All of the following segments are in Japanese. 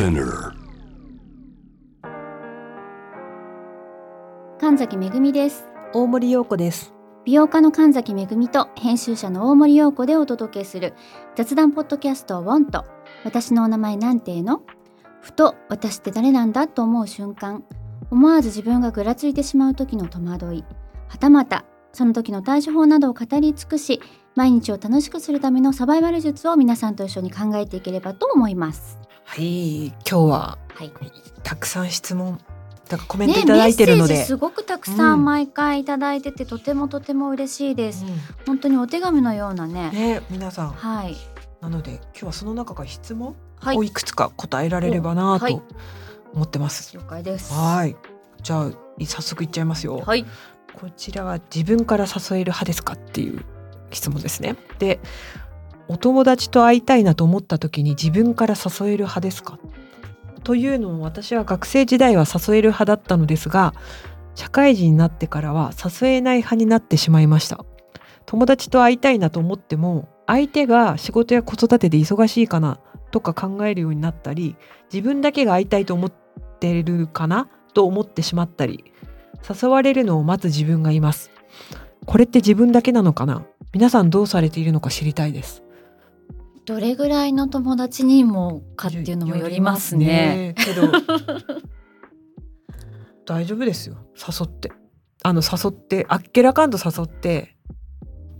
Spinner 神崎めぐみです大森洋子です。美容家の神崎めぐみと編集者の大森洋子でお届けする雑談ポッドキャスト「ウォンと私のお名前なんていうの?」ふと私って誰なんだと思う瞬間思わず自分がぐらついてしまう時の戸惑いはたまたその時の対処法などを語り尽くし毎日を楽しくするためのサバイバル術を皆さんと一緒に考えていければと思います。はい、今日ははいたくさん質問、だからコメントいただいてるので、メッセージすごくたくさうんん毎回いただいてて、とてもとても嬉しいです。う本当にお手紙のようなね。んね、皆さん、はい。なので今日はその中から質問はいをいくつか答えられればなはいと思ってます。了解です。はい、じゃあ早速いっちゃいますよ。はい。こちらは自分から誘える派ですかっていう質問ですね。で、お友達と会いたいなと思った時に自分から誘える派ですか？というのも私は学生時代は誘える派だったのですが社会人になってからは誘えない派になってしまいました。友達と会いたいなと思っても相手が仕事や子育てで忙しいかなとか考えるようになったり自分だけが会いたいと思ってるかなと思ってしまったり誘われるのを待つ自分がいます。これって自分だけなのかな？皆さんどうされているのか知りたいです。どれぐらいの友達にもかっていうのもよりますね。すねけど大丈夫ですよ誘ってあの誘ってあっけらかんと誘って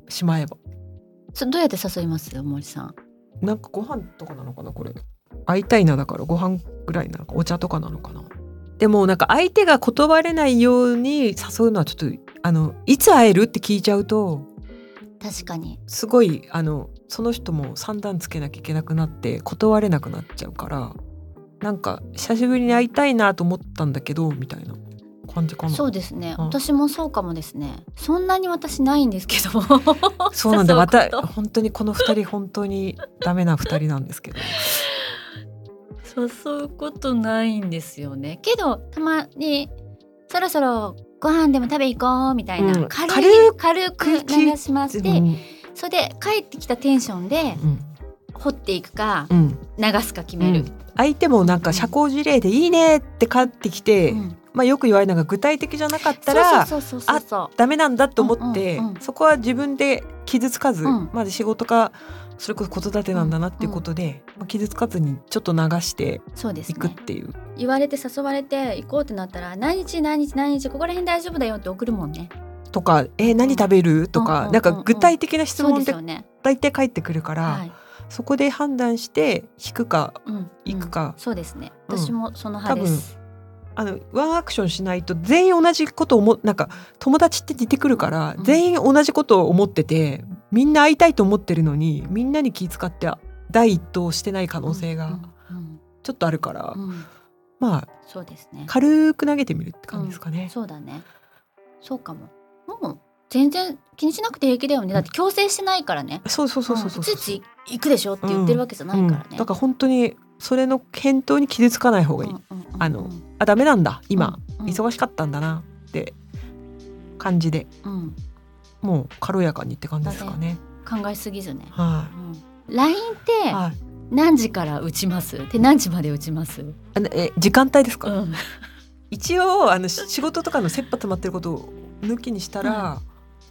しまえばそどうやって誘います森さん。なんかご飯とかなのかなこれ会いたいなだからご飯ぐらいなのかお茶とかなのかなでもなんか相手が断れないように誘うのはちょっとあのいつ会えるって聞いちゃうと確かに。すごいあのその人も三段つけなきゃいけなくなって断れなくなっちゃうからなんか久しぶりに会いたいなと思ったんだけどみたいな感じかなそうですね。うん私もそうかもですね。そんなに私ないんですけど。そうなんだま誘た本当にこの二人本当にダメな二人なんですけど誘うことないんですよね。けどたまにそろそろご飯でも食べ行こうみたいな、うん軽軽く流しまして、うんそれで帰ってきたテンションでうん。掘っていくかうん。流すか決める。相手もなんか社交辞令でいいねって帰ってきて、うん。まあよく言われるのが具体的じゃなかったらそうそうそうそうそうダメなんだと思って、うんうんうん。そこは自分で傷つかず、うん。まず仕事かそれこそ子育てなんだなっていうことで、まあ、傷つかずにちょっと流していくっね。ていう、言われて誘われて行こうってなったら何日何日何日ここら辺大丈夫だよって送るもんね。とか「えー何食べる?」とか、うんうんなんか具体的な質問で。大体返ってくるから、はい。そこで判断して引くかうん。行くかうんそうですね。うん私もその派です。あのワンアクションしないと全員同じことを思なんか友達って似てくるから、うん全員同じことを思っててみんな会いたいと思ってるのにみんなに気遣って第一党をしてない可能性がうんちょっとあるから、まあそうですね。軽く投げてみるって感じですかね。そうだね。そうかも。もう全然気にしなくて平気だよね。だって強制してないからね。そうそうそうそうそう。んついつい行くでしょって言ってるわけじゃないからね。うんだから本当にそれの返答に傷つかない方がいい。うんうんうんあのあダメなんだ今、うん忙しかったんだなって感じでうんもう軽やかにって感じですかね。考えすぎずね。はうん LINE っい。てはい。何時から打ちます？で何時まで打ちます、あのえ時間帯ですか？うん、一応あのし仕事とかの切羽詰まってることを抜きにしたら、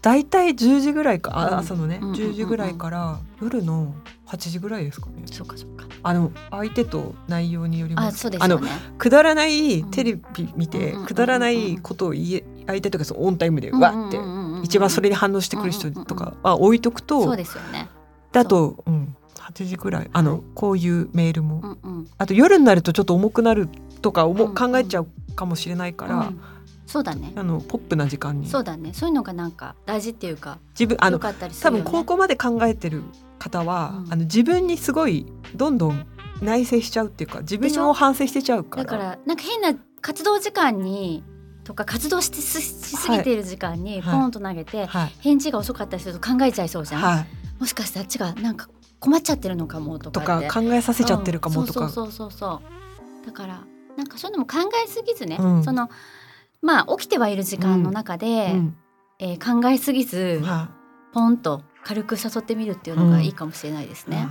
だいたい10時ぐらいか、あうん。朝のね、うん10時ぐらいから夜の8時ぐらいですかね。そうかそうか。あの相手と内容によりまあす。あのそうですよね。くだらないテレビ見て、うんうんうんくだらないことを言え相手とかそのオンタイムでわって、一番それに反応してくる人とかは置いとくと、そうですよね。だと、う。ん、8時ぐらい。あのこういうメールも、うんうん。あと夜になるとちょっと重くなるとか思ううん。考えちゃうかもしれないから、うんそうだね。あのポップな時間に。そうだね。そういうのがなんか大事っていうか自分あの良かったりす多。分ここまで考えてる方は、うん。あの自分にすごいどんどん内省しちゃうっていうか自分を反省してちゃうから。だからなんか変な活動時間にとか活動しししすぎている時間にポはい。ンと投げて、はい。返事が遅かったりすると考えちゃいそうじゃん、はい、もしかしてあっちがなんか困っちゃってるのかもととか考えさせちゃってるかもとか、うん。そうそうそうそうそう。だからなんかそういうのも考えすぎずね、うん。そのまあ起きてはいる時間の中で、うんえー考えすぎずはポンと軽く誘ってみるっていうのがいいかもしれないですいね。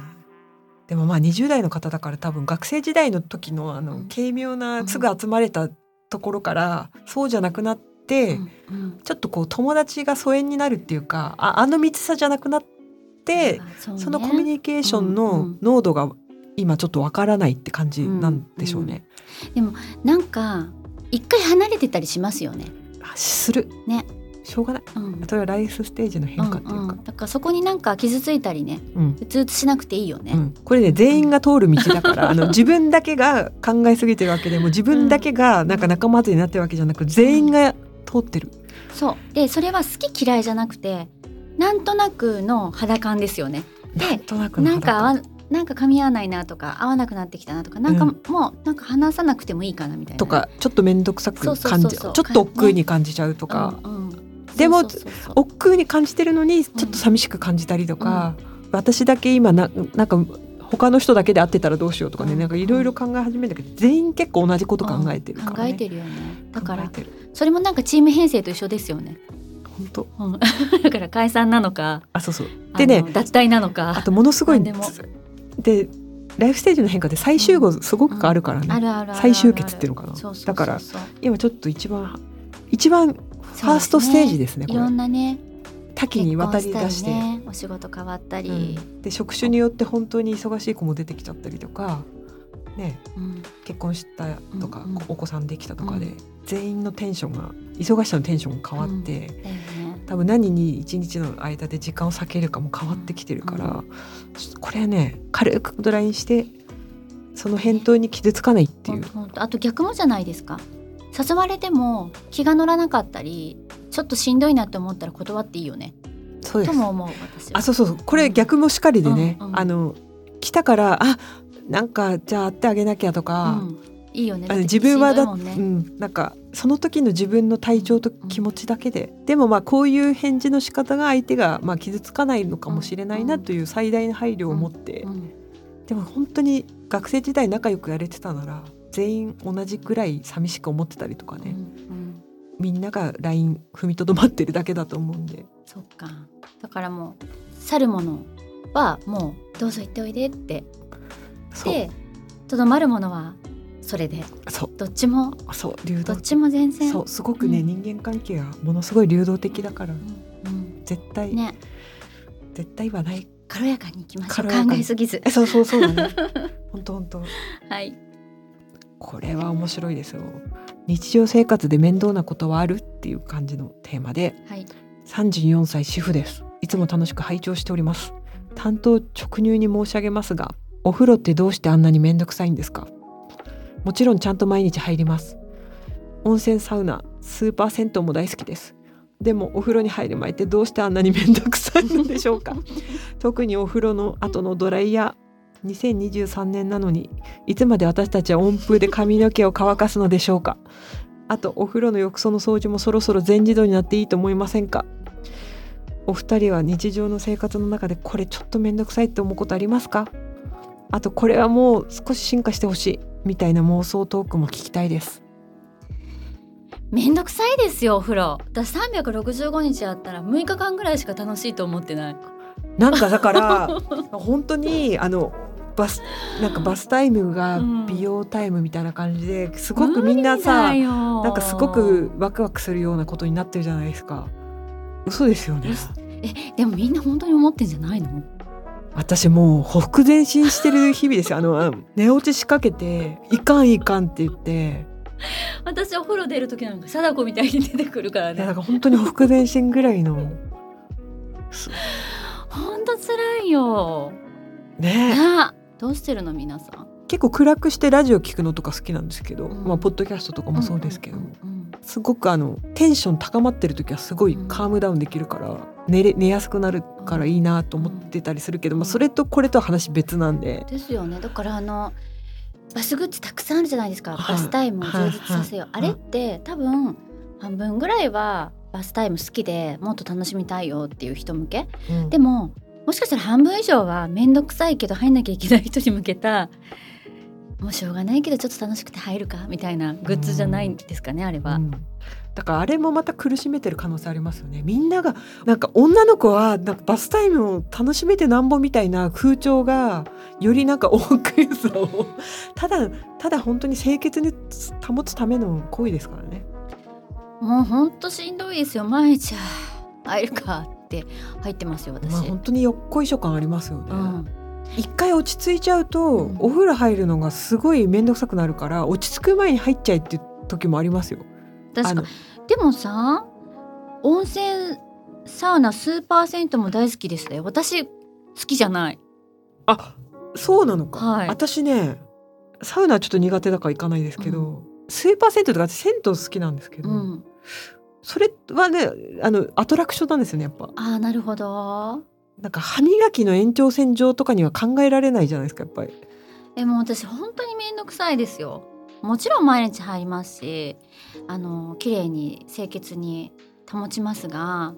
でもまあ20代の方だから多分学生時代の時のあのうん。軽妙うなんすぐ集まれたところからそうじゃなくなって、うんうん。ちょっとこう友達が疎遠になるっていうかああの密さじゃなくなって、そのコミュニケーションうんうのん。濃度が今ちょっとわからないって感じなんでしょうね。なんか一回離れてたりしますよね。あする。ね。しょうがない。うん。それはライフステージの変化っていうか。うんうん、だからそこになんか傷ついたりねうん。うつうつしなくていいよね。うん。これね全員が通る道だから あの自分だけが考えすぎてるわけでも自分だけがなんか仲間外れになってるわけじゃなく全員が通ってる。そう。でそれは好き嫌いじゃなくてなんとなくの肌感ですよね。でなんとなくのなんかなんか噛み合わないなとか合わなくなってきたなとかなんかもうなんか話さなくてもいいかなみたいな。とかちょっと面倒くさく感じちょっと億劫に感じちゃうとか、でも億劫に感じてるのにちょっと寂しく感じたりとか、私だけ今ななんか他の人だけで会ってたらどうしようとかね、うん。なんかいろいろ考え始めるんだけど全員結構同じこと考えてるから、ね。考えてるよね。だからそれもなんかチーム編成と一緒ですよね。本当。うん。だから解散なのかあそうそう。でね脱退なのあかとものすごい何でライフステージの変化で再集合すごくあるからね、あるあるあるある。再集結っていうのかな。だから今ちょっと一番一番ファーストステージですねこれ。いろんなね多岐にわたり出して。ね、お仕事変わったり、うん。で職種によって本当に忙しい子も出てきちゃったりとかね。うん。結婚したとか、うんうんお子さんできたとかで、うん。全員のテンションが忙しさのテンションが変わって、だよね多分何に一日の間で時間を避けるかも変わってきてるから、これはね軽くドラインしてその返答に傷つかないっていう、あと逆もじゃないですか。誘われても気が乗らなかったりちょっとしんどいなって思ったら断っていいよね。そうです。とも思う私は。あそうそう。そうこれ逆もしかりでね、うんうん。あの来たからあなんかじゃあ会ってあげなきゃとか、うん、いいよね。自分はだ、うん、なんかその時の自分の体調と気持ちだけで、でもまあこういう返事の仕方が相手がまあ傷つかないのかもしれないなという最大の配慮を持って、うん。でも本当に学生時代仲良くやれてたなら全員同じぐらい寂しく思ってたりとかうんね、うん。みんなが LINE 踏みとどまってるだけだと思うんで。そっか。だからもう去るものはもうどうぞ行っておいでって。でとどまるものはそれで。そう。どっちも？そう流動どっちも全然。そうすごくね、うん。人間関係はものすごい流動的だからうん。絶対、うんね。絶対はない。軽やかにいきましょう。考えすぎず。えそうそうそうだね。本当本当はい。これは面白いですよ。日常生活で面倒なことはあるっていう感じのテーマではい。34歳主婦です。いつも楽しく拝聴しております。担当直入に申し上げますがお風呂ってどうしてあんなにめんどくさいんですか？もちろんちゃんと毎日入ります。温泉サウナスーパー銭湯も大好きです。でもお風呂に入る前ってどうしてあんなにめんどくさいのでしょうか？特にお風呂の後のドライヤー2023年なのにいつまで私たちは温風で髪の毛を乾かすのでしょうか？あとお風呂の浴槽の掃除もそろそろ全自動になっていいと思いませんか？お二人は日常の生活の中でこれちょっとめんどくさいって思うことありますか？あとこれはもう少し進化してほしいみたいな妄想トークも聞きたいです。めんどくさいですよお風呂。私365日あったら6日間ぐらいしか楽しいと思ってない。なんかだから 本当にあのバスなんかバスタイムがうん。美容タイムみたいな感じですごくみんなさ、ななんかすごくワクワクするようなことになってるじゃないですか。嘘ですよね。えでもみんな本当に思ってんじゃないの？私もうほふ前進してる日々ですよ。あの寝落ちしかけていかんいかんって言って。私お風呂出る時なんか貞子みたいに出てくるからね。だから本当にほふ前進ぐらいの。本当辛いよ。ねあどうしてるの皆さん？結構暗くしてラジオ聞くのとか好きなんですけど、うん。まあポッドキャストとかもそうですけど、すごくあのテンション高まってる時はすごいカームダウンできるから、寝れ寝やすくなるからいいなと思ってたりするけど、まあ、それとこれとは話別なんで、ですよね。だからあのバスグッズたくさんあるじゃないですか、はい。バスタイムを充実させよう、はい。あれって多分半分ぐらいはバスタイム好きでもっと楽しみたいよっていう人向け。うん。でももしかしたら半分以上は面倒くさいけど入んなきゃいけない人に向けたもうしょうがないけどちょっと楽しくて入るかみたいなグッズじゃないんですかね、あれは、うんだからあれもまた苦しめてる可能性ありますよね。みんながなんか女の子はなんかバスタイムを楽しめてなんぼみたいな風潮がよりなんか多くさをただただ本当に清潔に保つための行為ですからね。もうほんとしんどいですよ。毎日は入るかって入ってますよ私、まあ本当によっこいしょ感ありますよね、うん一回落ち着いちゃうと、うん。お風呂入るのがすごい面倒くさくなるから落ち着く前に入っちゃいっていう時もありますよ。確かでもさ温泉サウナ数パーセントも大好きですね私好きじゃない。あそうなのか、はい。私ねサウナはちょっと苦手だから行かないですけど、数パーセントとか銭湯好きなんですけど、うん。それはねあのアトラクションなんですよねやっぱ。あーなるほどなんか歯磨きの延長線上とかには考えられないじゃないですかやっぱり。でも私本当に面倒くさいですよ。もちろん毎日入りますしあの綺麗に清潔に保ちますが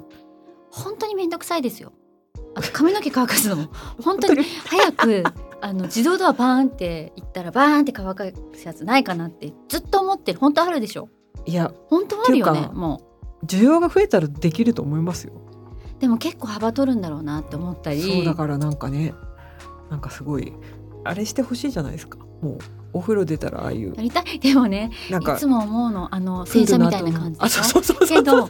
本当に面倒くさいですよ。あと髪の毛乾かすのも 本当に早くあの自動ドアバーンって言ったらバーンって乾かすやつないかなってずっと思ってる。本当あるでしょ。いや本当あるよねも需要が増えたらできると思いますよ。うでも結構幅取るんだろうなって思ったり。そうだからなんかねなんかすごいあれしてほしいじゃないですか。もうお風呂出たらああいう。やりたい。でもねなんかいつも思うのあの洗車みたいな感じで。あしょそうそうそうそう。けど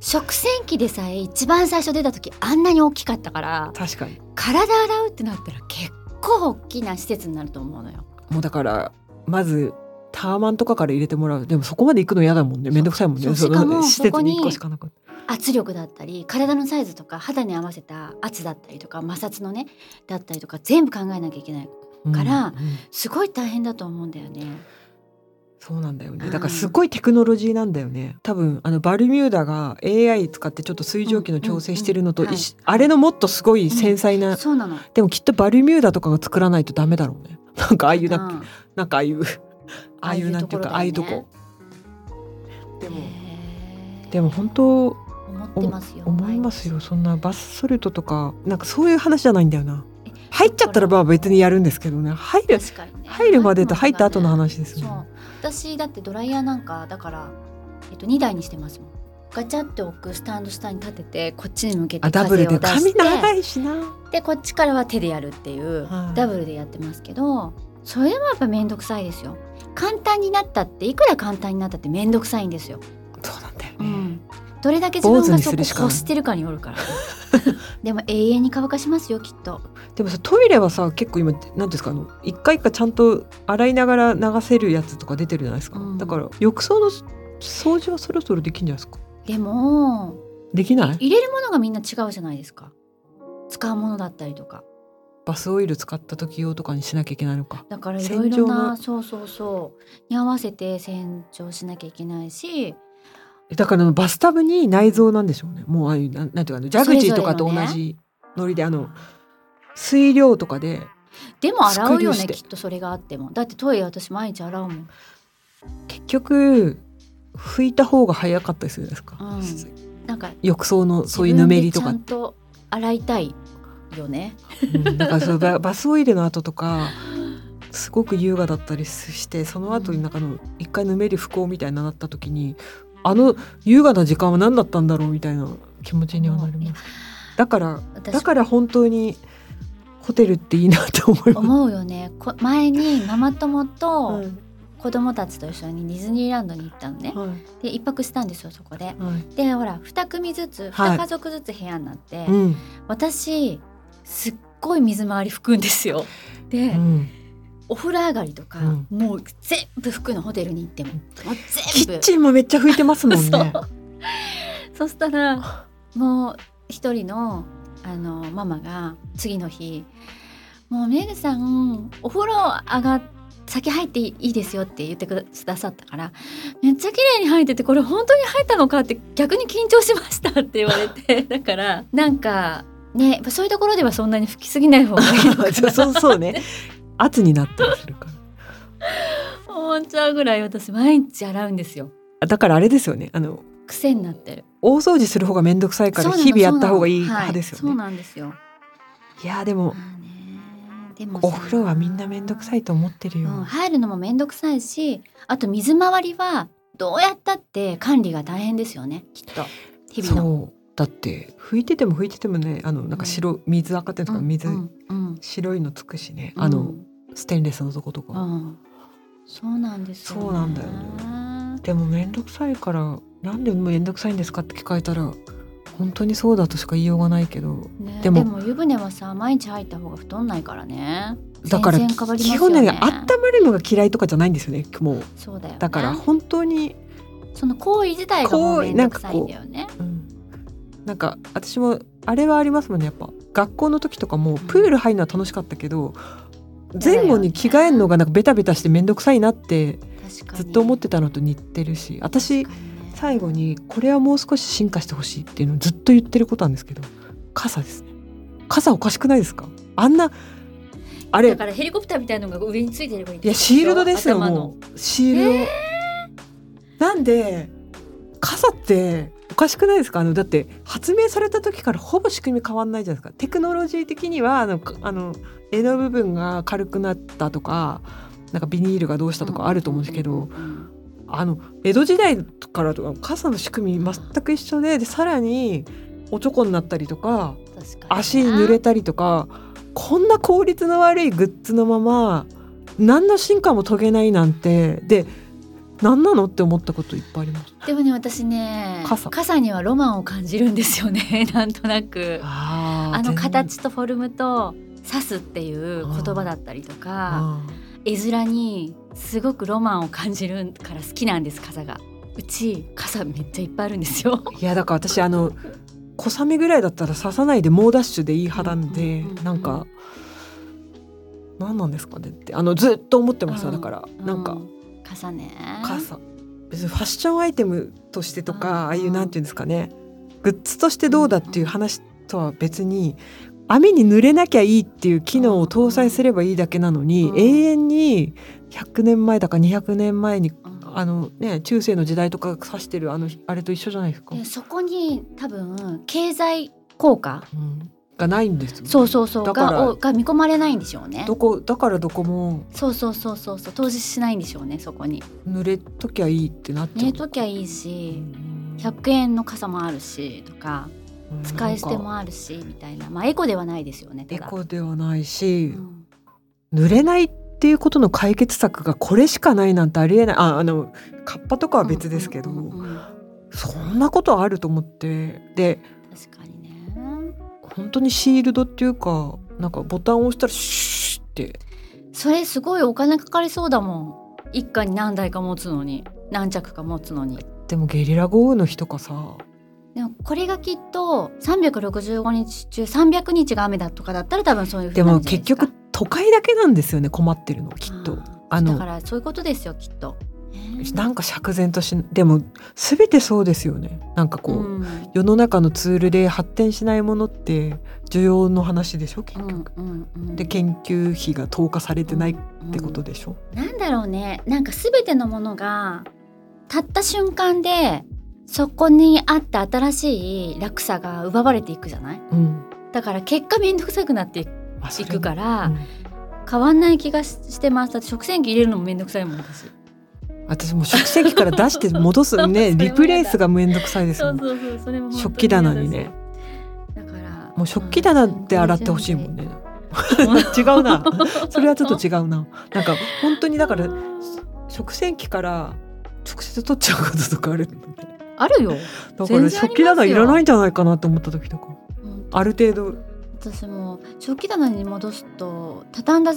食洗機でさえ一番最初出た時あんなに大きかったから確かに。体洗うってなったら結構大きな施設になると思うのよ。もうだからまずタワマンとかから入れてもらう。でもそこまで行くの嫌だもんね。めんどくさいもんね。そう。そのしかもそこにに1個しかなかった圧力だったり体のサイズとか肌に合わせた圧だったりとか摩擦のねだったりとか全部考えなきゃいけないからうんうん。すごい大変だと思うんだよね。そうなんだよね。うんだからすごいテクノロジーなんだよね。多分あのバルミューダが AI 使ってちょっと水蒸気の調整してるのとあれのもっとすごい繊細な、そうなの。でもきっとバルミューダとかが作らないとダメだろうね。なんかああいうなうん。なんかああいうああいうなんていうかああいうとこ。でもでも本当思ってますよ。思いますよ。そんなバスソルトとかなんかそういう話じゃないんだよな。え入っちゃったらまあ別にやるんですけどね。入るね。入るまでと入った後の話ですそう。よね私だってドライヤーなんかだから、えっと、2台にしてますもん。ガチャって置くスタンド下に立ててこっちに向けてあダブルで髪長いしな。でこっちからは手でやるっていう、はい。ダブルでやってますけどそれもやっぱ面倒くさいですよ。簡単になったっていくら簡単になったって面倒くさいんですよ、そうなんだよね、うん、どれだけ自分がそこにするしてるかによるから。でも永遠に乾かしますよきっと。でもさトイレはさ結構今なんていうんですかあの一回一回ちゃんと洗いながら流せるやつとか出てるじゃないですか、うん。だから浴槽の掃除はそろそろできるんじゃないですか。でもできない？入れるものがみんな違うじゃないですか。使うものだったりとか。バスオイル使った時用とかにしなきゃいけないのか。だからいろいろなそうそうそう。に合わせて洗浄しなきゃいけないしだからバスタブに内臓なんでしょうね。もうああいうなんなんていうかあのジャグジーとかと同じノリであの水量とかででも洗うよねきっとそれがあっても。だってトイレ私毎日洗うもん。結局拭いた方が早かったりするじゃないですか、うん。なんか浴槽のそういうぬめりとかちゃんと洗いたいよね。うん。だからそうババスオイルの後とかすごく優雅だったりしてその後になんかの一回ぬめり不幸みたいになった時にあの優雅な時間は何だったんだろうみたいな気持ちにはなります。だから私だから本当にホテルっていいなって思います思うよね。こ前に ママ友とはい。子供たちと一緒にディズニーランドに行ったのね。はい。で一泊したんですよそこで。はい。でほら2組ずつはい。2家族ずつ部屋になって、うん。私すっごい水回り拭くんですよ。で、うんお風呂上がりとか、うんもう全部拭くのホテルに行ってもも全部ッチンもめっちゃ拭いてますもん そうね。そしたらもう一人のあのママが次の日「もうメグさんお風呂上がっ先入っていいですよ」って言ってくださったから「めっちゃ綺麗に入っててこれ本当に入ったのか?」って逆に緊張しましたって言われて だからなんかねそういうところではそんなに拭きすぎない方がいい そうそうね。圧になったりするから。思っちゃうぐらい私毎日洗うんですよ。だからあれですよね。あの癖になってる。大掃除する方が面倒くさいから日々やった方がいい派ですよはいそうね。なんですよ。いやでもでもさお風呂はみんなめんどくさいと思ってるよ、うん、入るのもめんどくさいしあと水回りはどうやったって管理が大変ですよね。きっと。日々の。だって拭いてても拭いててもねあのなんか白、水垢っていうのかな水、白いのつくしね、うんあのステンレスのとことか、うんそうなんですよ、ね。そうなんだよねでもめんどくさいからなんでめんどくさいんですかって聞かれたら本当にそうだとしか言いようがないけどね、でも湯船はさ毎日入った方が太んないからね。だから基本ねね。温まるのが嫌いとかじゃないんですよねもうそうだよ、ね。だから本当に、その行為自体がもうめんどくさいんだよね。うん、なんか私もあれはありますもんね。やっぱ学校の時とかもプール入るのは楽しかったけど、前後に着替えるのがなんかベタベタして面倒くさいなってずっと思ってたのと似てるし私最後にこれはもう少し進化してほしいっていうのをずっと言ってることなんですけど傘ですね。傘おかしくないですか？あんなあれだからヘリコプターみたいなのが上についてればいいんいやシールドですよもう。シールド、なんで傘っておかしくないですか？あのだって発明された時からほぼ仕組み変わんないじゃないですか。テクノロジー的にはあのかあの柄の部分が軽くなったとかなんかビニールがどうしたとかあると思うんですけど、あの江戸時代からとか傘の仕組み全く一緒ででさらにおちょこになったりとか足濡れたりとかこんな効率の悪いグッズのまま何の進化も遂げないなんてで何なのって思ったこといっぱいあります。でもね私ね傘。にはロマンを感じるんですよね。なんとなく。ああの形とフォルムと刺すっていう言葉だったりとか絵面にすごくロマンを感じるから好きなんです傘が。うち傘めっちゃいっぱいあるんですよ。いやだから私あの小雨ぐらいだったら刺さないで猛ダッシュでいい派なんで、なんか何なんですかねってあのずっと思ってました、うん。だからなんかう傘ね。傘別にファッションアイテムとしてとうんかああいうなんていうんですかね。グッズとしてどうだっていう話とは別に網に濡れなきゃいいっていう機能を搭載すればいいだけなのに、うん。永遠に100年前だか200年前にうん。あのね中世の時代とか指してるあのあれと一緒じゃないですか。でそこに多分経済効果うんがないんですよそうそうそう。だからがおが見込まれないんでしょうね。どこだからどこも。そうそうそうそうそう。投資しないんでしょうねそこに。濡れときゃいいってなっちゃう。寝ときゃいいしうん。100円の傘もあるしとかうん使い捨てもあるしみたいな。まあエコではないですよねたエだコではないし、うん。濡れないっていうことの解決策がこれしかないなんてありえない。ああのカッパとかは別ですけど、そんなことあると思って。で本当にシールドっていうかなんかボタンを押したらシュッって。それすごいお金かかりそうだもん。一家に何台か持つのに。何着か持つのに。でもゲリラ豪雨の日とかさ。でもこれがきっと365日中300日が雨だとかだったら多分そういうふうでも結局都会だけなんですよね困ってるのきっと。あのだからそういうことですよきっと。なんか釈然としでも全てそうですよね。なんかこう、うん。世の中のツールで発展しないものって需要の話でしょ結うん局。うんうん。で研究費が投下されてないってことでしょ、なんだろうね。なんか全てのものがたった瞬間でそこにあった新しい落差が奪われていくじゃない？うん。だから結果めんどくさくなっていくから、うん。変わんない気がししてます。だって食洗機入れるのもめんどくさいもん私私もう食洗機から出して戻す。ねリプレイスがめんどくさいですもん。食器棚にね。嫌だからもう食器棚で洗ってほしいもんね。違うな。それはちょっと違うな。なんか本当にだから食洗機から直接取っちゃうこととかあるあるよ。だから食器棚いらないんじゃないかなと思った時とか。うん。ある程度。私も食器棚に戻すと畳んだ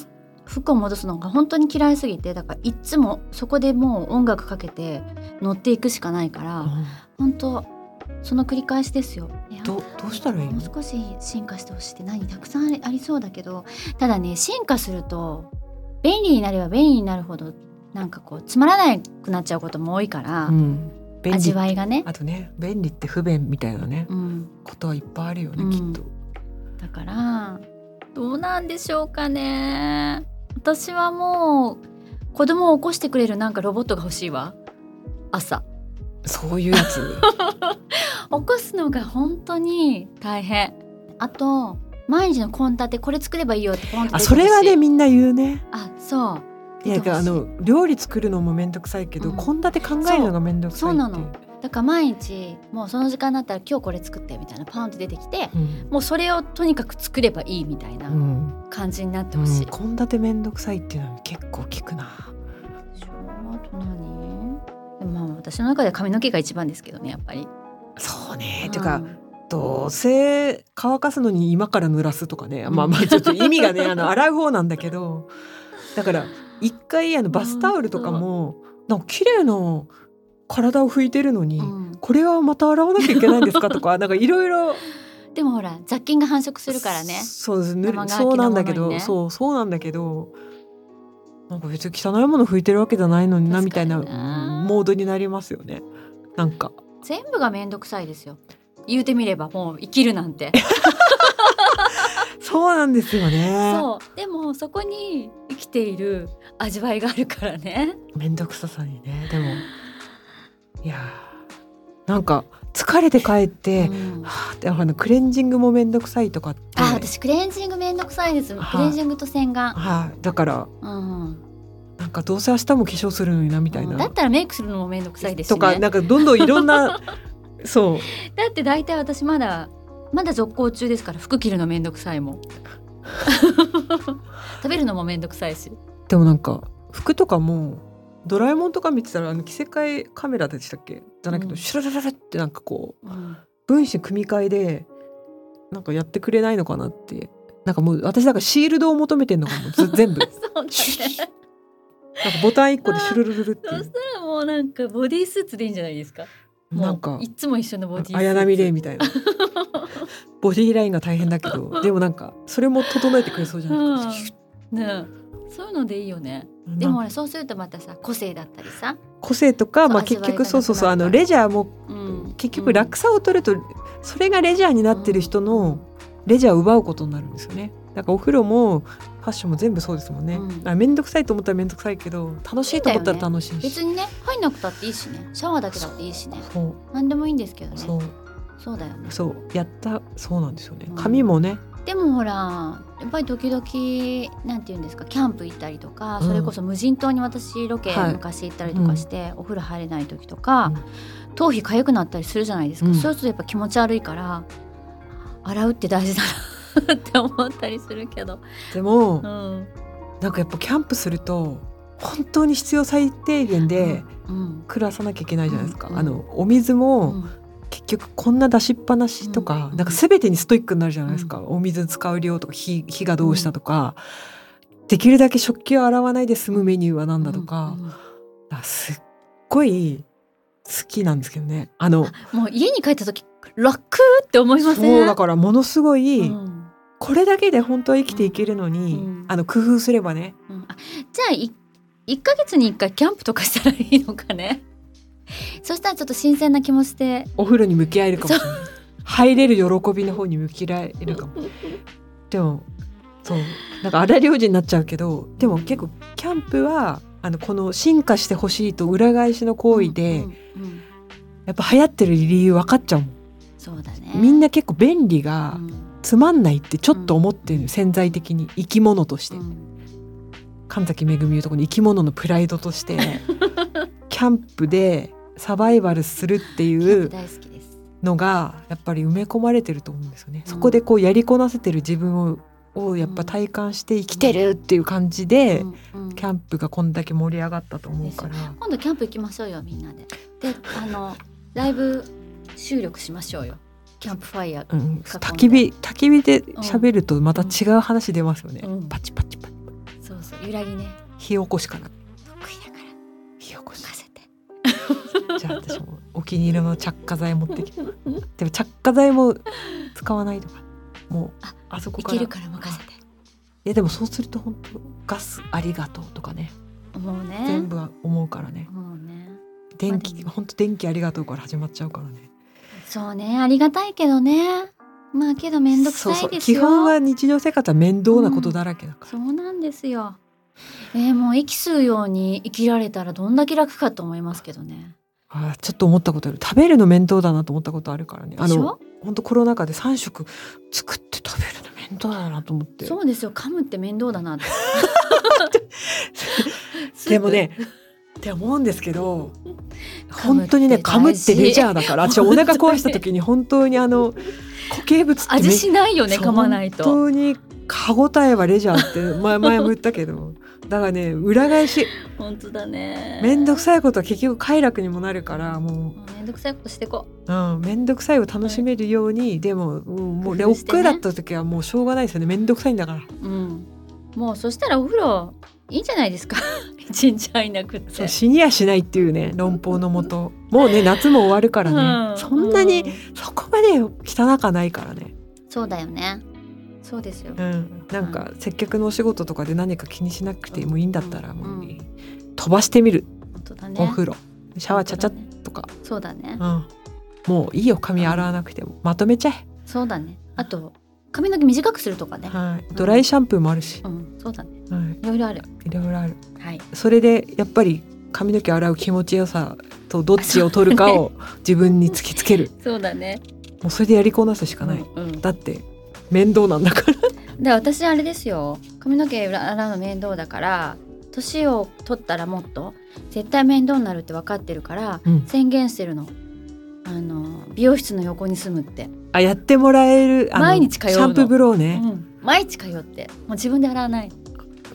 服を戻すのが本当に嫌いすぎてだからいっつもそこでもう音楽かけて乗っていくしかないから本当その繰り返しですよ。どどうしたらいいの？もう少し進化してほしいって何たくさんありそうだけどただね進化すると便利になれば便利になるほどなんかこうつまらなくなっちゃうことも多いから、うん。味わいがね、あとね便利って不便みたいなねうん、ことはいっぱいあるよね、うん。きっと。だからどうなんでしょうかね私はもう子供を起こしてくれるなんかロボットが欲しいわ。朝。そういうやつ？起こすのが本当に大変。あと毎日の献立これ作ればいいよってポンとあそれはねみんな言うね。あそう。いやあの料理作るのもめんどくさいけどうん。献立、考えるのがめんどくさいってそうなのだから毎日もうその時間になったら今日これ作ってみたいなパンって出てきてうん。もうそれをとにかく作ればいいみたいなうん。感じになってうんほしい、献立めんどくさいっていうのは結構聞くな。あと何でもまあ私の中では髪の毛が一番ですけどねやっぱり。そうね、うん。てかどうせ乾かすのに今から濡らすとかね、まあまあちょっと意味がねあの 洗う方なんだけど。だから一回あのバスタオルとかもなんか綺麗な体を拭いてるのに、うん。これはまた洗わなきゃいけないんですか？とか なんかいろいろでもほら雑菌が繁殖するからね。そうです。ぬ生乾きのそうなんだけど、そうそうなんだけどなんか別に汚いもの拭いてるわけじゃないのにな。みたいなモードになりますよね。なんか。全部がめんどくさいですよ。言うてみればもう生きるなんて。そうなんですよね。そう。でもそこに生きている味わいがあるからね。めんどくささにねでもいやーなんか疲れて帰って、うん。はあってあのクレンジングもめんどくさいとかって。あ私クレンジングめんどくさいです。はいクレンジングと洗顔。はい、だからうん、なんかどうせ明日も化粧するのになみたいな、だったらメイクするのもめんどくさいですしね。とかなんかどんどんいろんな そう。だって大体私まだまだ続行中ですから服着るのめんどくさいもん。食べるのもめんどくさいし。でもなんか服とかもドラえもんとか見てたらあの着せ替えカメラでしたっけ？じゃなくて、うん。シュルルルルってなんかこううん。分子組み替えでなんかやってくれないのかなって。なんかもう私なんかシールドを求めてんのかもず 全部。なんかそうだね。ボタン一個でシュルルルルってそしたらもうなんかボディースーツでいいんじゃないですか？なんかいつも一緒のボディースーツ。綾波レイみたいな。ボディーラインが大変だけどでもなんかそれも整えてくれそうじゃないですか、ねえ。そういうのでいいよねでもそうするとまたさ個性だったりさ、個性とか、まあ、結局そうそうそうあのレジャーもうん、結局楽さを取ると、それがレジャーになってる人のレジャーを奪うことになるんですよね。だからお風呂もファッションも全部そうですもんね、うん。あ面倒くさいと思ったら面倒くさいけど楽しいと思ったら楽しいし。別にね入んなくたっていいしね。シャワーだけだっていいしね。そう。何でもいいんですけどね。そう。そうだよね。そう。やったそうなんですよね。うん。髪もね、でもほらやっぱり時々なんて言うんですかキャンプ行ったりとか、うん。それこそ無人島に私ロケはい。昔行ったりとかして、お風呂入れない時とか、頭皮痒くなったりするじゃないですか、うん。そうするとやっぱ気持ち悪いから洗うって大事だなって思ったりするけど、でも、うん。なんかやっぱキャンプすると本当に必要最低限でうん。暮らさなきゃいけないじゃないですか、うん。あのお水うもん結局こんな出しっぱなしとか、うん。なんか全てにストイックになるじゃないですか、お水使う量とか火火がどうしたとか、できるだけ食器を洗わないで済むメニューは何だとか,、うんすっごい好きなんですけどね。あのもう家に帰った時楽って思いません？そうだからものすごい、うん。これだけで本当は生きていけるのに、うんあの工夫すればね。うん。あじゃあい1ヶ月に1回キャンプとかしたらいいのかね？そしたらちょっと新鮮な気もして。お風呂に向き合えるかも。しれない入れる喜びの方に向き合えるかも。でもそう。なんか荒療治になっちゃうけどでも結構キャンプはあのこの進化してほしいと裏返しの行為で、うんうんうん。やっぱ流行ってる理由分かっちゃうもん、そうだね。みんな結構便利がうん。つまんないってちょっと思ってるの潜在的に。生き物として、うん。神崎めぐみ言うとこの生き物のプライドとして。キャンプでサバイバルするっていうのがやっぱり埋め込まれてると思うんですよね。うん。そこでこうやりこなせてる自分ををやっぱ体感して生きてるっていう感じで、うんうん。キャンプがこんだけ盛り上がったと思うから。今度キャンプ行きましょうよみんなで。であのライブ収録しましょうよ。キャンプファイヤー。うん、焚き火焚き火で喋るとまた違う話出ますよね、うん。パチパチパチそうそう揺らぎね。火起こしから。得意だから。火起こし じゃあ私もお気に入りの着火剤持ってきて。でも着火剤も使わないとか。もうああそこから。いけるから任せて。い。やでもそうすると本当ガスありがとうとかね。もうね。全部は思うからね。もうね。電気まあ本当電気ありがとうから始まっちゃうからね。そうね。ありがたいけどね。まあけど面倒くさいですよ。そうそう。基本は日常生活は面倒なことだらけだから、そうなんですよえー、もう息吸うように生きられたらどんだけ楽かと思いますけどね。あーちょっと思ったことある。食べるの面倒だなと思ったことあるからね。あの本当コロナ禍で3食作って食べるの面面倒だなと思って。そうですよ。噛むって面倒だなって。でもねって思うんですけど本当にね噛むってレジャーだから 私お腹壊した時に本当にあの固形物ってめ味しないよね噛まないと。本当に歯ごたえはレジャーって前前も言ったけどだからね裏返し。本当だね。面倒くさいことは結局快楽にもなるからももうめんどくさいことしてこう、うん、面倒くさいを楽しめるように、でも、うんもうね。億劫だった時はもうしょうがないですよね。面倒くさいんだから。ううん。もうそしたらお風呂いいんじゃないですか？一日入んなくって。そう死にやしないっていうね論法のもと。もうね夏も終わるからね、うん。そんなにうん。そこまで汚かないからね。そうだよねそうですよ。うん、なんか接客のお仕事とかで何か気にしなくてもいいんだったらうん。もう飛ばしてみる。本当だね。お風呂。シャワーちゃちゃとか、そうだね。うん、もういいよ髪洗わなくても。まとめちゃえ、そうだね。あと髪の毛短くするとかね。はい、ドライシャンプーもあるし、うん。そうだね。はい、いろいろある。いろいろある。はい。それでやっぱり髪の毛洗う気持ちよさとどっちを取るかを自分に突きつける。そうだね。もうそれでやりこなすしかない、うんうん。だって面倒なんだから。で私あれですよ。髪の毛洗うの面倒だから年を取ったらもっと絶対面倒になるって分かってるから、うん。宣言してるの。あの美容室の横に住むって、あやってもらえる毎日通うの。シャンプー風呂ね、うん。毎日通って。もう自分で洗わない。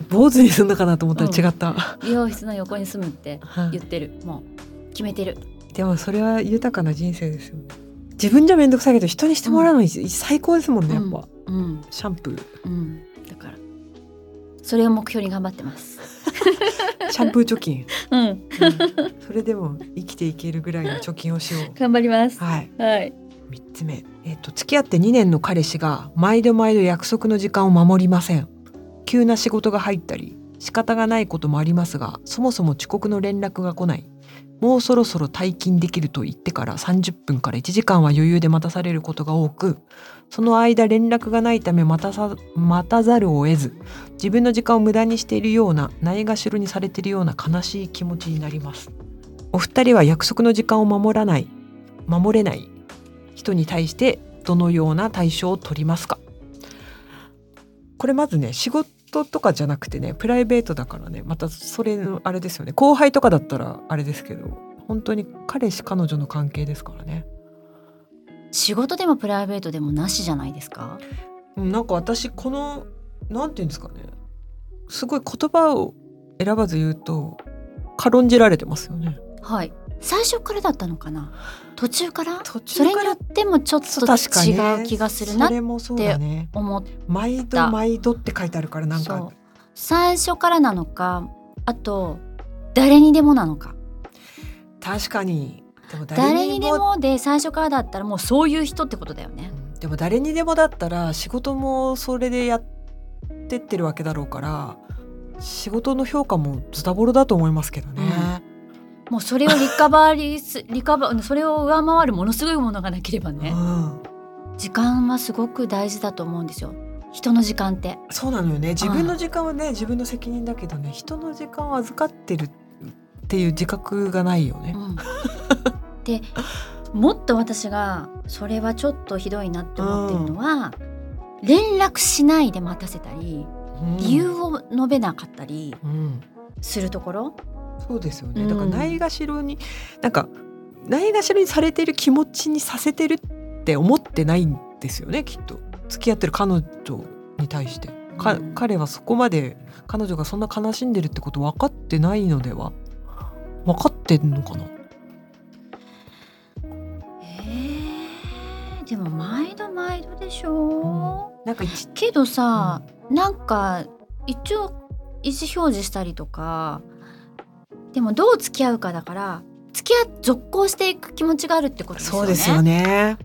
坊主にすんのかなと思ったら違った、美容室の横に住むってはい。言ってる。もう決めてる。でもそれは豊かな人生ですよ。ね自分じゃ面倒くさいけど人にしてもらうのに最高ですもんね、やっぱ。うん。シャンプー。うん。だから。それを目標に頑張ってます。シャンプー貯金、うん。うん。それでも生きていけるぐらいの貯金をしよう。頑張ります。はい。はい。3つ目、えっと付き合って2年の彼氏が毎度毎度約束の時間を守りません。急な仕事が入ったり仕方がないこともありますがそもそも遅刻の連絡が来ないもうそろそろ退勤できると言ってから30分から1時間は余裕で待たされることが多くその間連絡がないため待たさ待たざるを得ず自分の時間を無駄にしているようなないがしろにされているような悲しい気持ちになります。お二人は約束の時間を守らない守れない人に対してどのような対処を取りますか？これまずね仕事とかじゃなくてねプライベートだからねまたそれのあれですよね。後輩とかだったらあれですけど本当に彼氏彼女の関係ですからね。仕事でもプライベートでもなしじゃないですか？うんなんか私このなんて言うんですかね。すごい言葉を選ばず言うと軽んじられてますよね。はい最初からだったのかな？途中から？途それによってもちょっと違う気がするなってそれもそうだね。思っ毎度毎度って書いてあるからなんか。最初からなのかあと誰にでもなのか。確かに。でも誰にでもで最初からだったらもうそういう人ってことだよね。うん。でも誰にでもだったら仕事もそれでやってってるわけだろうから仕事の評価もズタボロだと思いますけどね。もうそれをリカバリーす リカバそれを上回るものすごいものがなければねうん、時間はすごく大事だと思うんですよ。人の時間って。そうなのよね。自分の時間はね自分の責任だけどね人の時間を預かってるっていう自覚がないよね。うん。でもっと私がそれはちょっとひどいなって思ってるのは、連絡しないで待たせたりうん。理由を述べなかったりうん。するところ、そうですよね。うん。だからないがしろに、なんかないがしろにされてる気持ちにさせてるって思ってないんですよねきっと。付き合ってる彼女に対して、かうん。彼はそこまで彼女がそんな悲しんでるってこと分かってないのでは？分かってんのかな？えーでも毎度毎度でしょ、なんか一けどさ、なんか一応意思表示したりとかでもどう付き合うかだから付き合続行していく気持ちがあるってことですよね。そうですよね。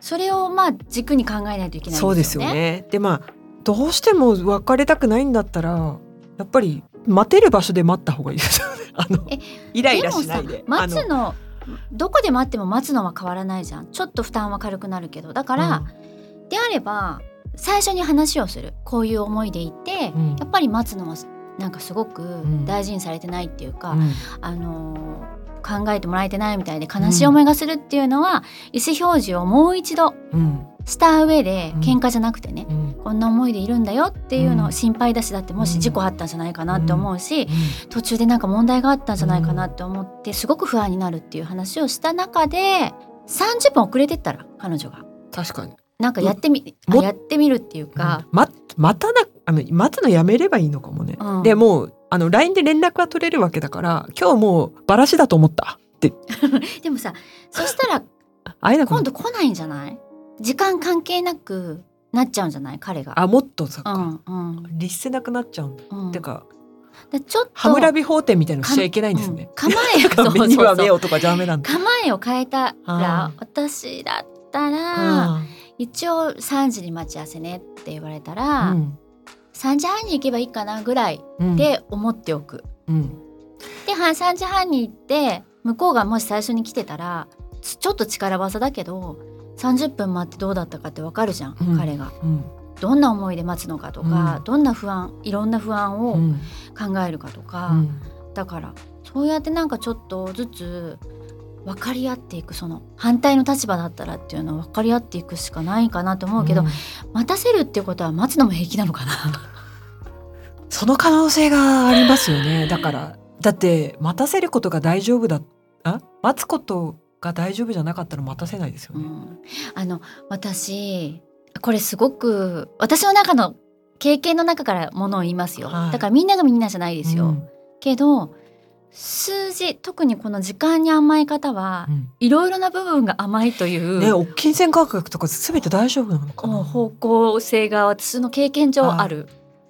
それをまあ軸に考えないといけないそうですよ。ね。でまあどうしても別れたくないんだったらやっぱり待てる場所で待った方がいいですよね。あのえイライラしないで。待つあののどこで待っても待つのは変わらないじゃんちょっと負担は軽くなるけどだから、であれば最初に話をするこういう思いでいて、うんやっぱり待つのはなんかすごくん。大事にされてないっていうか、うん。あのー考えてもらえてないみたいで悲しい思いがするっていうのは、意思表示をもう一度うん。した上で喧嘩じゃなくてね、うん。こんな思いでいるんだよっていうのうん。を心配だしだってもし事故あったんじゃないかなって思うし、うん。途中でなんか問題があったんじゃないかなって思ってすごく不安になるっていう話をした中で30分遅れてったら彼女が。確かになんかやってみ、あもやってみるっていうか、ままたなあの待つのやめればいいのかもね、うん。でもうあの LINE で連絡は取れるわけだから今日もうバラシだと思ったって。でもさそしたら 会えなくな今度来ないんじゃない？時間関係なくなっちゃうんじゃない？彼が。あもっとさ、うんうん。律せなくなっちゃうんだ、うん、てかでちょっと歯ブラビ法典みたいのしちゃいけないんですね。うん構え なんか目には目をとかダメなんだ。構えを変えたあらー。私だったらあ一応3時に待ち合わせねって言われたあら、うん。3時半に行けばいいかなぐらいうん。で思っておく。うん。では3時半に行って向こうがもし最初に来てたらちちょっと力技だけど30分待ってどうだったかってわかるじゃん、うん。彼が。うん。どんな思いで待つのかとか、うん。どんな不安いろんな不安をうん。考えるかとか、うん。だからそうやってなんかちょっとずつ分かり合っていくその反対の立場だったらっていうのを分かり合っていくしかないかなと思うけど、ん。待たせるっていうことは待つのも平気なのかな。その可能性がありますよね。だから。だって待たせることが大丈夫だあ？待つことが大丈夫じゃなかったら待たせないですよね、うん、あの私これすごく私の中の経験の中からものを言いますよ、はい。だからみんながみんなじゃないですよ、うん。けど数字特にこの時間に甘い方はうんいろいろな部分が甘いという、ね、お金銭感覚とかすべて大丈夫なのかな？方向性が私の経験上ある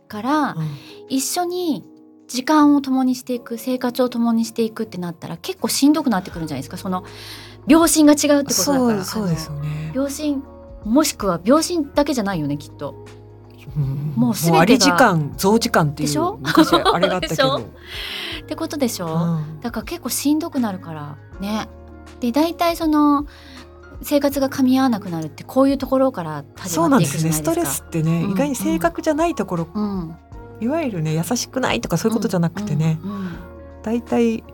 から、うん一緒に時間を共にしていく生活を共にしていくってなったら結構しんどくなってくるんじゃないですか？その秒針が違うってことだかそうらそうですよね。秒針もしくは秒針だけじゃないよねきっと。うんもう全てがあり時間増時間っていう昔あれがあったけど。でってことでしょ、うん。だから結構しんどくなるから。ね。で大体その生活が噛み合わなくなるってこういうところから始そうまっていくなんですね。じゃないですか。ストレスってね、うん意外に正確じゃないところ、うん、いわゆるね優しくないとかそういうことじゃなくてね、うんうんだいたいこ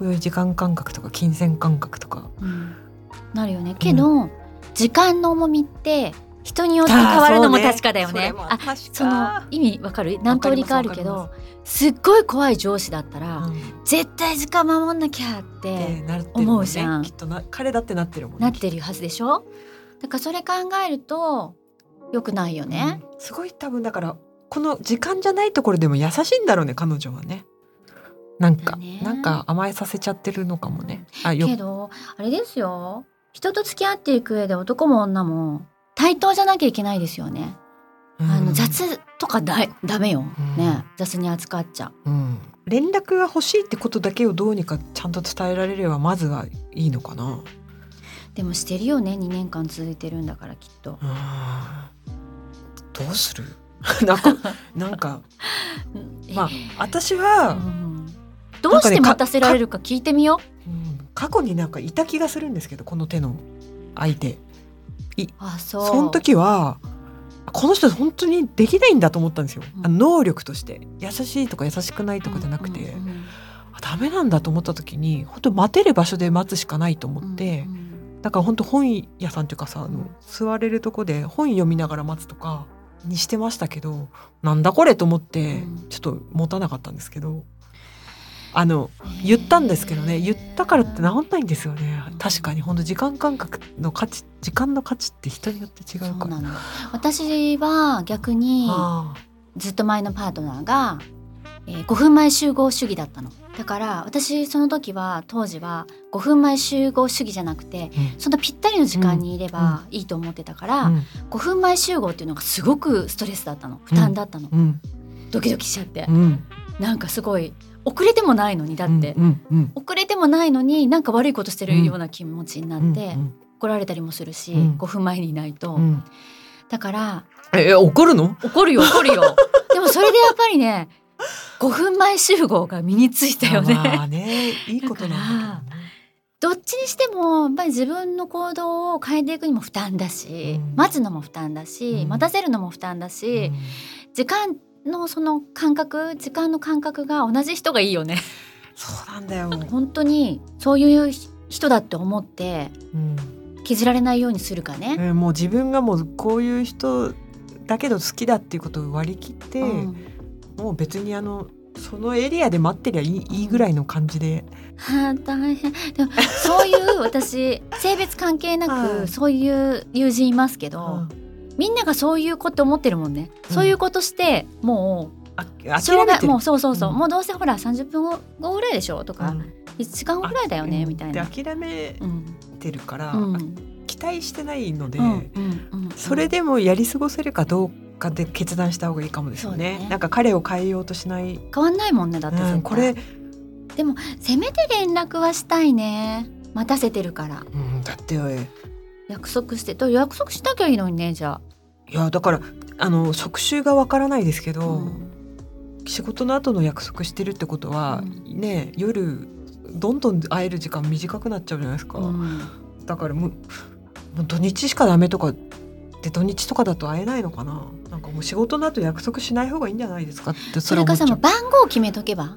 ういう時間感覚とか金銭感覚とか。うん。なるよね。けど、時間の重みって人によって変わるのも確かだよね。ああその意味わかる？何通りかあるけどす。っごい怖い上司だったら、うん。絶対時間守んなきゃっって思うじゃん。きっとな彼だってなってるもんね。なってるはずでしょ？だからそれ考えると良くないよね。うん。すごい多分だからこの時間じゃないところでも優しいんだろうね彼女はね。なんか、だね。なんか甘えさせちゃってるのかもね。あよ。けどあれですよ。人と付き合っていく上で男も女も対等じゃなきゃいけないですよね。あうんの雑とかだいダメよ、うんね雑に扱っちゃう。うん連絡が欲しいってことだけをどうにかちゃんと伝えられればまずはいいのかな。でもしてるよね2年間続いてるんだからきっと。うんどうする？なんか なんかまあ私うは、んどうして待たせられるか聞いてみよう。うん過去になんかいた気がするんですけどこの手の相手。あそう。その時はこの人本当にできないんだと思ったんですよ、うん。能力として。優しいとか優しくないとかじゃなくて、うんうんあダメなんだと思った時に本当待てる場所で待つしかないと思うんって、うん。だから本当本屋さんっていうかさ座れるとこで本読みながら待つとかにしてましたけどなんだこれと思ってうん。ちょっと持たなかったんですけど。あの言ったんですけどね言ったからって治んないんですよね。確かに本当時間感覚の価値時間の価値って人によって違そううから私は逆にずっと前のパートナーが、えー5分前集合主義だったの。だから私その時は当時は5分前集合主義じゃなくてうん。そんなぴったりの時間にいればいいと思ってたから、うん。5分前集合っていうのがすごくストレスだったの。負担だったの、うん。ドキドキしちゃって。う、ん。なんかすごい遅れてもないのにだって、うんうん遅れてもないのになんか悪いことしてるような気持ちになうんって、うん。怒られたりもするし、うん。5分前にいないと、うん。だからえ怒るの？怒るよ怒るよ。でもそれでやっぱりね5分前集合が身についたよね、まあねいいことなんだけどね。どっちにしてもやっぱり自分の行動を変えていくにも負担だし、うん。待つのも負担だし、うん。待たせるのも負担だし、うん。時間のその感覚時間の感覚が同じ人がいいよね。そうなんだよ、本当にそういう人だって思ってうん。削られないようにするかね。うんもう自分がもうこういう人だけど好きだっていうことを割り切って、うん。もう別にあのそのエリアで待ってりゃいいいいぐらいの感じで、はあ大変。でもそういう私性別関係なくはい。そういう友人いますけど、うんみんながそういうこと思ってるもんね、うん。そういうことしてもあう諦めてる。もうそうそうそう、うん。もうどうせほら30分後後ぐらいでしょ？とか、うん。1時間後ぐらいだよね、うんみたいな。で諦めうんてるから、うん。期待してないので、それでもやり過ごせるかどうかで決断した方がいいかもですよね。ね。なんか彼を変えようとしない、変わんないもんねだってこれ、でもせめて連絡はしたいね。待たせてるから。うん、だって約束してと約束しなきゃいいのにねじゃいやだからあの職種がわからないですけあ、ど、うん。仕事の後の約束してるってことは、うね夜どんどん会える時間短くなっちゃうじゃないですか、うん。だからもうもう土日しかダメとかで土日とかだと会えないのかな。なんかもう仕事の後約束しない方がいいんじゃないですかってそれかさもう番号を決めとけば？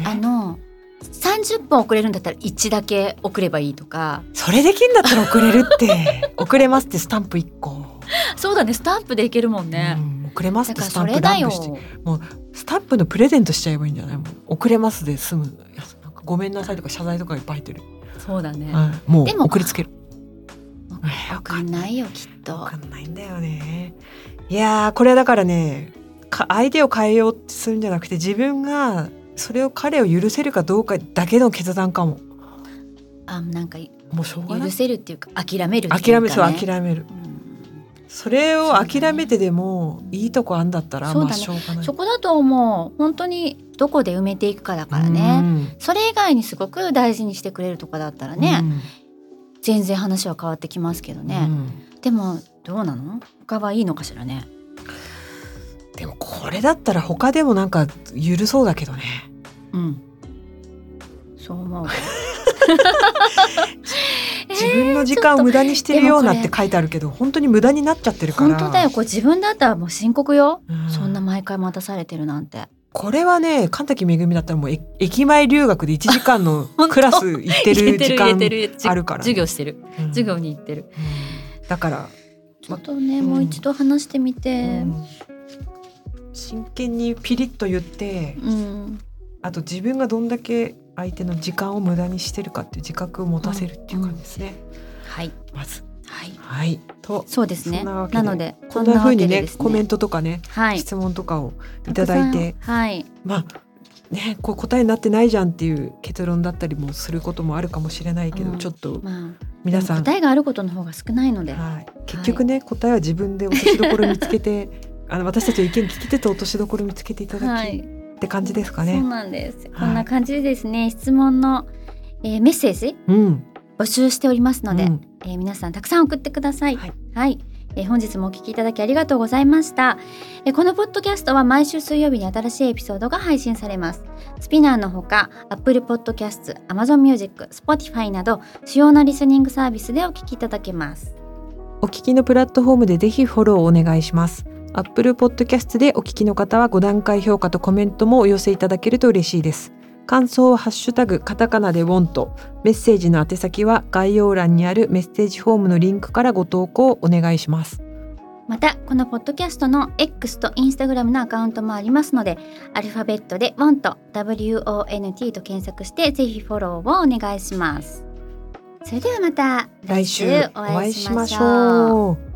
え？あの30分遅れるんだったら1だけ送ればいいとか。それできんだったら遅れるって。遅れますってスタンプ1個、そうだねスタンプでいけるもんね、うん遅れますってスタンプそれだよ。ランプしてスタンプのプレゼントしちゃえばいいんじゃないもう遅れますで済む。やつなんかごめんなさいとか謝罪とかいっぱい入ってる、そうだね、はい、もうでも送りつける。わかんないよきっと。わかんないんだよね。いやーこれはだからねか相手を変えようってするんじゃなくて自分がそれを彼を許せるかどうかだけの決断かも。あなんかもうしょうがない。許せるっていうか諦めるね、諦めそう諦める。うん。それを諦めてでもいいとこあんだったら、まあしょうがない。そこだと思う。本当にどこで埋めていくかだからね、うん。それ以外にすごく大事にしてくれるとかだったらね、全然話は変わってきますけどうんね、うん。でもどうなの？他はいいのかしらねでもこれだったら他でもなんか許そうだけどね。うん。そう思う。自分の時間を無駄にしてるようなって書いてあるけど本当に無駄になっちゃってるから。本当だよ。これ自分だったらもう深刻よ、うん。そんな毎回待たされてるなんて。これはね神崎めぐみだったらもうえ駅前留学で1時間の 当。クラス行ってる時間あるから授業してる。うん。授業に行ってる。うん。だから、ちょっとね、うんもう一度話してみて。うん真剣にピリッと言ってうん、あと自分がどんだけ相手の時間を無駄にしてるかっていう自覚を持たせるっていう感じですね、はい。まず。はい。はい。とそうですね。なのでこんな風にねそんなわけでですコメントとかね、はい。質問とかをいただいてはい。まあねこう答えになってないじゃんっていう結論だったりもすることもあるかもしれないけど、うん。ちょっとまあ皆さん、答えがあることの方が少ないので、はい、結局ね、答えは自分で落としどころ見つけてあの私たちの意見聞き手と落としどころ見つけていただき、はい。って感じですかそうね。なんです、はい。こんな感じでですね質問の、えーメッセージうん、募集しておりますので、うん。えー皆さんたくさん送ってください。はい、はい。えー本日もお聞きいただきありがとうございました、えーこのポッドキャストは毎週水曜日に新しいエピソードが配信されます。スピナーのほか Apple Podcast、Amazon Music、Spotify など主要なリスニングサービスでお聞きいただけます。お聞きのプラットフォームでぜひフォローをお願いします。Apple Podcast でお聞きの方は5段階評価とコメントもお寄せいただけると嬉しいです。感想はハッシュタグカタカナでウォントメッセージの宛先は概要欄にあるメッセージフォームのリンクからご投稿をお願いします。またこのポッドキャストの X と Instagram のアカウントもありますのでアルファベットで WONT WONT と検索してぜひフォローをお願いしますそれではまた来週お会いしましょうう。